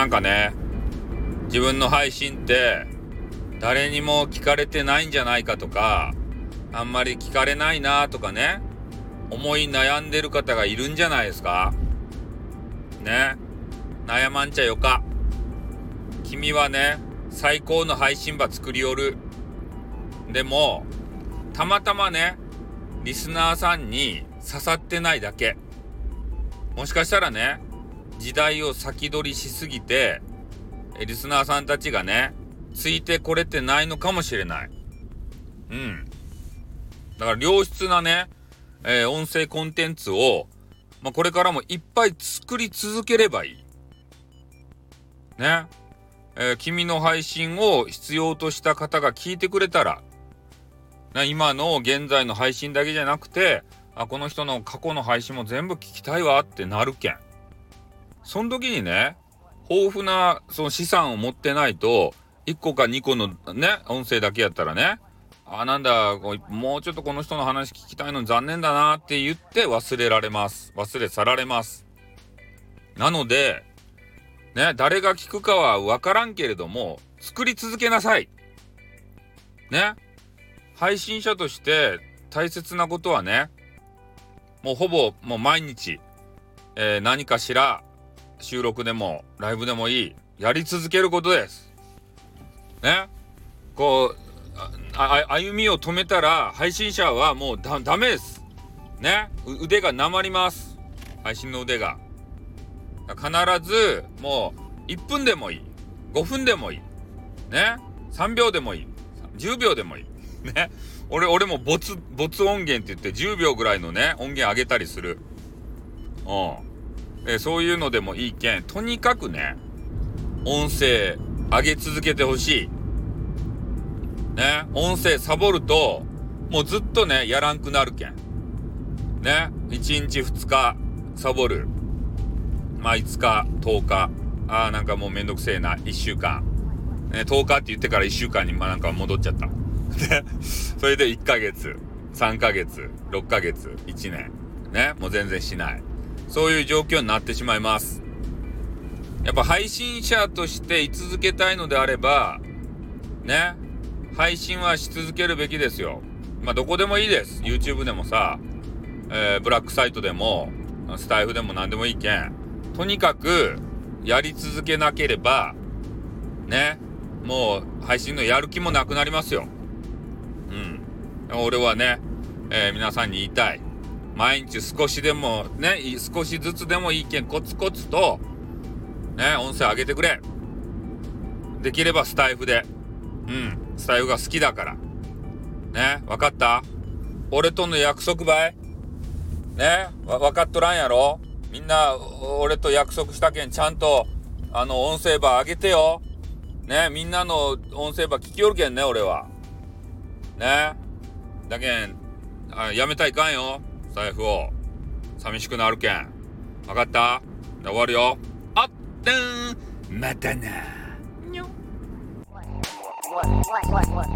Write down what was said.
なんかね、自分の配信って誰にも聞かれてないんじゃないかとか、あんまり聞かれないなとかね、思い悩んでる方がいるんじゃないですかね。悩まんちゃよか。君はね、最高の配信場作りよる。でも、たまたまね、リスナーさんに刺さってないだけ。もしかしたらね、時代を先取りしすぎて、リスナーさんたちがね、ついてこれてないのかもしれない。うん。だから良質なね、えー、音声コンテンツを、まあ、これからもいっぱい作り続ければいい。ね。えー、君の配信を必要とした方が聞いてくれたら、ね、今の現在の配信だけじゃなくて、あ、この人の過去の配信も全部聞きたいわってなるけん。その時にね、豊富なその資産を持ってないと、1個か2個のね、音声だけやったらね、あ、なんだ、もうちょっとこの人の話聞きたいの残念だなって言って忘れられます。忘れ去られます。なので、ね、誰が聞くかはわからんけれども、作り続けなさい。ね。配信者として大切なことはね、もうほぼもう毎日、えー、何かしら収録でもライブでもいい、やり続けることです。ね？こう、歩みを止めたら配信者はもうだダメです。ね？腕がなまります。配信の腕が。必ずもう1分でもいい。5分でもいい。ね？3秒でもいい。10秒でもいい。ね？俺、俺も没、没音源って言って10秒ぐらいのね、音源上げたりする。うん。えそういうのでもいいけん、とにかくね、音声上げ続けてほしい。ね、音声サボると、もうずっとね、やらんくなるけん。ね、1日2日サボる。まあ5日、10日。ああ、なんかもうめんどくせえな、1週間。ね、10日って言ってから1週間にまあなんか戻っちゃった。で、それで1ヶ月、3ヶ月、6ヶ月、1年。ね、もう全然しない。そういう状況になってしまいます。やっぱ配信者として居続けたいのであれば、ね、配信はし続けるべきですよ。まあ、どこでもいいです。YouTube でもさ、えー、ブラックサイトでも、スタイフでも何でもいいけん。とにかく、やり続けなければ、ね、もう配信のやる気もなくなりますよ。うん。俺はね、えー、皆さんに言いたい。毎日少しでも、ね、少しずつでもいいけん、コツコツと、ね、音声上げてくれ。できればスタイフで。うん。スタイフが好きだから。ね、分かった？俺との約束ばい？ね、分かっとらんやろ？みんな、俺と約束したけん、ちゃんと、あの、音声場上げてよ。ね、みんなの音声場聞きよるけんね、俺は。ね。だけん、あやめたいかんよ。財布を。寂しくなるけん。分かった？終わるよ。あってん。またな。what, what,